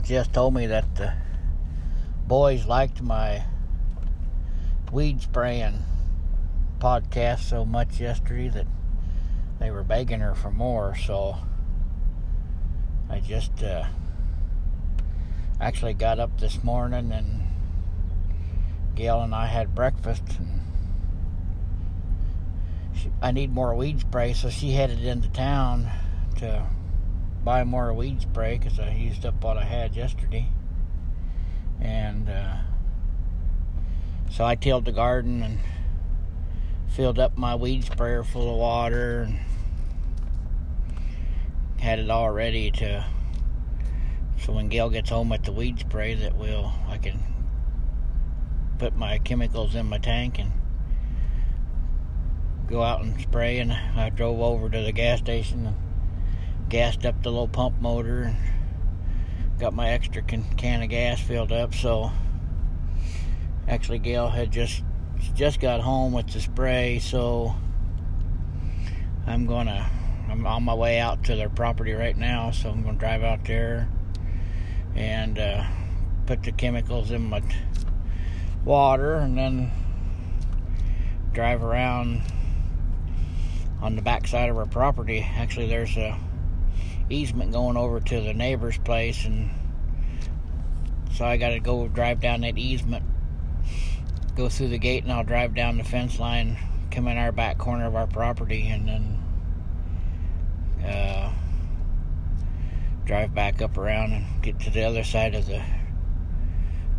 Well, Jess told me that the boys liked my weed spraying podcast so much yesterday that they were begging her for more. So I just uh, actually got up this morning and Gail and I had breakfast and she, I need more weed spray, so she headed into town to buy more weed spray because I used up what I had yesterday. And uh, so I tilled the garden and filled up my weed sprayer full of water and had it all ready to so when Gail gets home with the weed spray that will I can put my chemicals in my tank and go out and spray and I drove over to the gas station and gassed up the little pump motor and got my extra can, can of gas filled up so actually Gail had just just got home with the spray so I'm gonna I'm on my way out to their property right now so I'm gonna drive out there and uh, put the chemicals in my water and then drive around on the back side of our property. Actually there's a easement going over to the neighbor's place and so I got to go drive down that easement go through the gate and I'll drive down the fence line come in our back corner of our property and then uh, drive back up around and get to the other side of the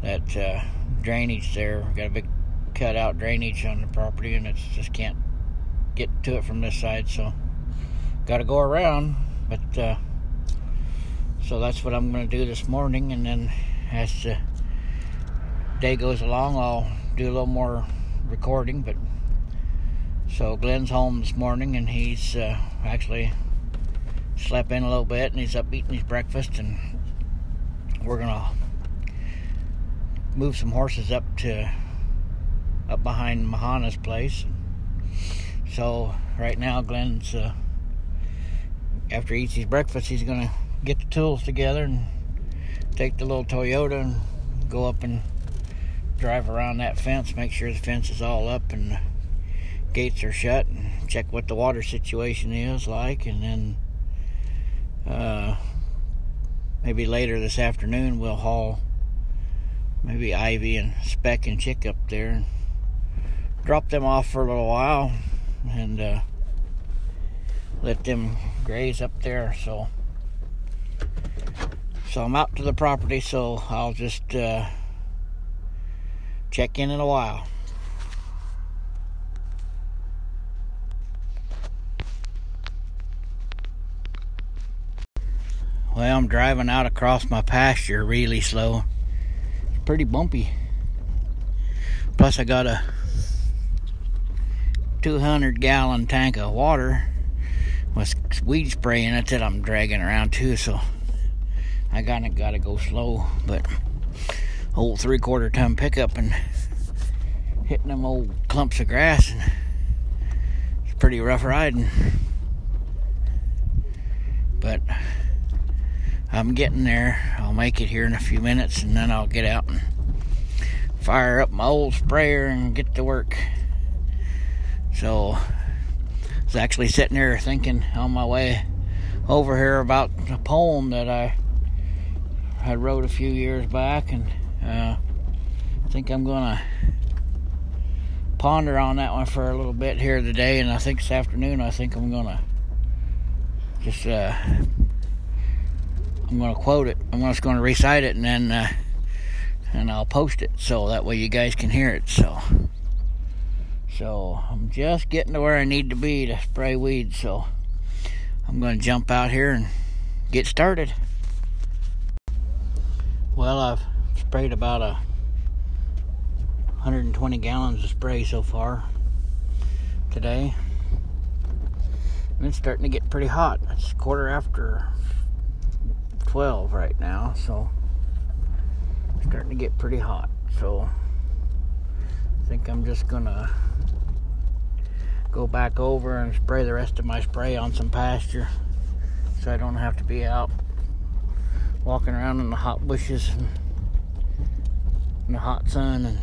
that uh, drainage there. We got a big cut out drainage on the property and it's just can't get to it from this side so got to go around but uh, so that's what I'm going to do this morning, and then as the day goes along, I'll do a little more recording. But so Glenn's home this morning, and he's uh, actually slept in a little bit, and he's up eating his breakfast, and we're gonna move some horses up to up behind Mahana's place. So right now, Glenn's. Uh, after he eats his breakfast, he's going to get the tools together and take the little Toyota and go up and drive around that fence, make sure the fence is all up and gates are shut, and check what the water situation is like, and then uh, maybe later this afternoon we'll haul maybe Ivy and Speck and Chick up there and drop them off for a little while. And uh, let them graze up there. So, so I'm out to the property. So I'll just uh, check in in a while. Well, I'm driving out across my pasture really slow. It's pretty bumpy. Plus, I got a 200 gallon tank of water with weed spray in it that I'm dragging around too, so I kinda gotta go slow. But old three quarter ton pickup and hitting them old clumps of grass and it's pretty rough riding. But I'm getting there. I'll make it here in a few minutes and then I'll get out and fire up my old sprayer and get to work. So was actually sitting there thinking on my way over here about a poem that I I wrote a few years back, and uh, I think I'm gonna ponder on that one for a little bit here today. And I think this afternoon, I think I'm gonna just uh, I'm gonna quote it. I'm just gonna recite it, and then uh, and I'll post it so that way you guys can hear it. So. So I'm just getting to where I need to be to spray weeds. So I'm going to jump out here and get started. Well, I've sprayed about a 120 gallons of spray so far today. And it's starting to get pretty hot. It's quarter after 12 right now, so starting to get pretty hot. So think I'm just gonna go back over and spray the rest of my spray on some pasture so I don't have to be out walking around in the hot bushes and in the hot sun and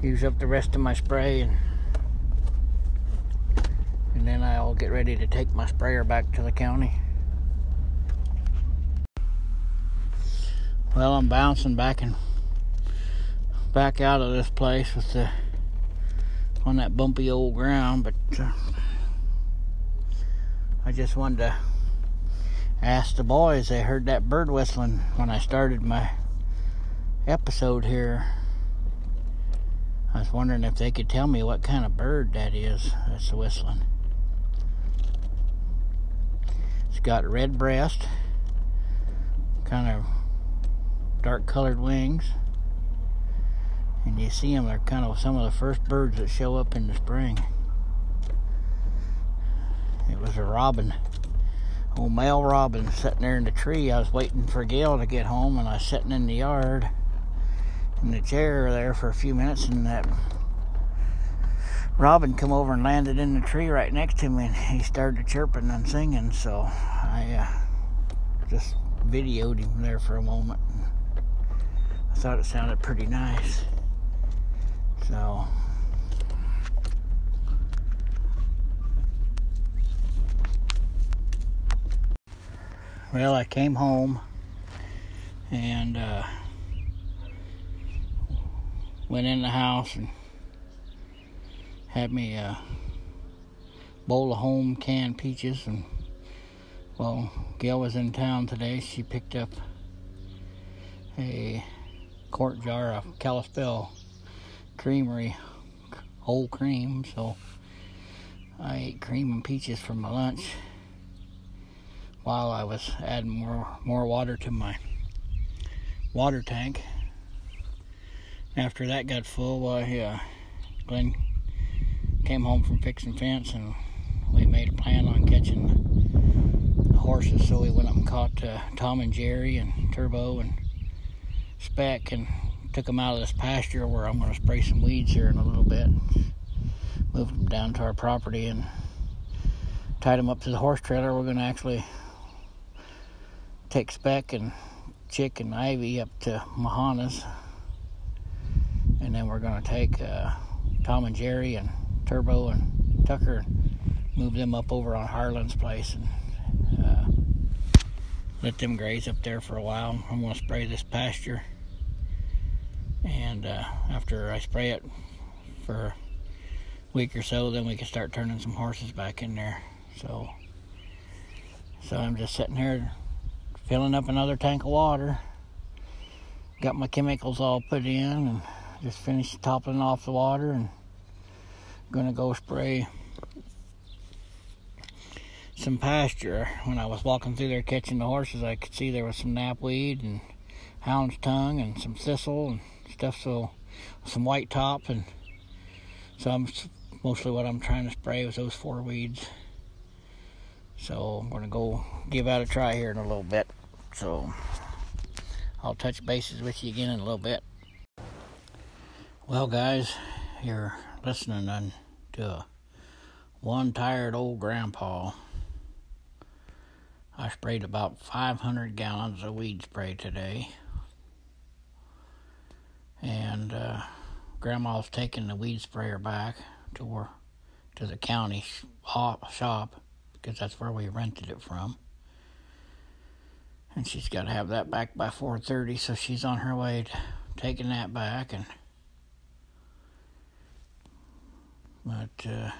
use up the rest of my spray and and then I'll get ready to take my sprayer back to the county. Well, I'm bouncing back and back out of this place with the on that bumpy old ground, but uh, I just wanted to ask the boys. They heard that bird whistling when I started my episode here. I was wondering if they could tell me what kind of bird that is that's whistling. It's got red breast, kind of dark colored wings. And you see them, they're kind of some of the first birds that show up in the spring. It was a robin, old male robin, sitting there in the tree. I was waiting for Gail to get home, and I was sitting in the yard in the chair there for a few minutes, and that robin come over and landed in the tree right next to me, and he started chirping and singing. So I uh, just videoed him there for a moment. I thought it sounded pretty nice. So well, I came home and uh, went in the house and had me a bowl of home canned peaches and well Gail was in town today. She picked up a quart jar of Kalispell creamery whole cream so I ate cream and peaches for my lunch while I was adding more more water to my water tank. After that got full I uh, Glenn came home from fixing fence and we made a plan on catching the horses so we went up and caught uh, Tom and Jerry and Turbo and Speck and took them out of this pasture where I'm going to spray some weeds here in a little bit. Moved them down to our property and tied them up to the horse trailer. We're going to actually take Speck and Chick and Ivy up to Mahana's. And then we're going to take uh, Tom and Jerry and Turbo and Tucker and move them up over on Harlan's place and uh, let them graze up there for a while. I'm going to spray this pasture and uh, after I spray it for a week or so then we can start turning some horses back in there. So so I'm just sitting here filling up another tank of water. Got my chemicals all put in and just finished toppling off the water and gonna go spray some pasture. When I was walking through there catching the horses I could see there was some knapweed and hound's tongue and some thistle and stuff. So some white top and so I'm mostly what I'm trying to spray was those four weeds. So I'm gonna go give out a try here in a little bit. So I'll touch bases with you again in a little bit. Well, guys, you're listening to one tired old grandpa. I sprayed about 500 gallons of weed spray today and uh, grandma's taking the weed sprayer back to to the county shop because that's where we rented it from. And she's got to have that back by 4.30 so she's on her way to taking that back and but uh,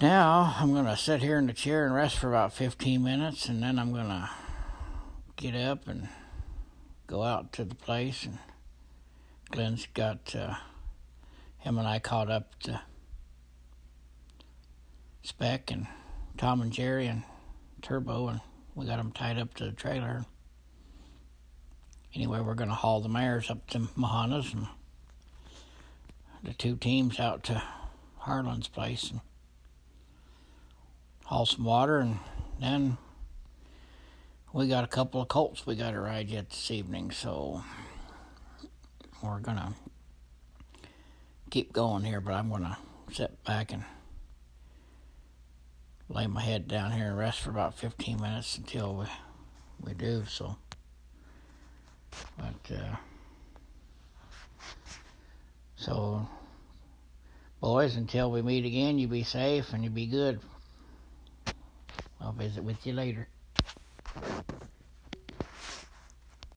now i'm going to sit here in the chair and rest for about 15 minutes and then i'm going to get up and go out to the place, and Glenn's got uh, him and I caught up to Speck and Tom and Jerry and Turbo, and we got them tied up to the trailer. Anyway, we're going to haul the mares up to Mahana's and the two teams out to Harlan's place and haul some water, and then we got a couple of colts we got to ride yet this evening, so we're gonna keep going here. But I'm gonna sit back and lay my head down here and rest for about 15 minutes until we, we do. So, but, uh, so, boys, until we meet again, you be safe and you be good. I'll visit with you later.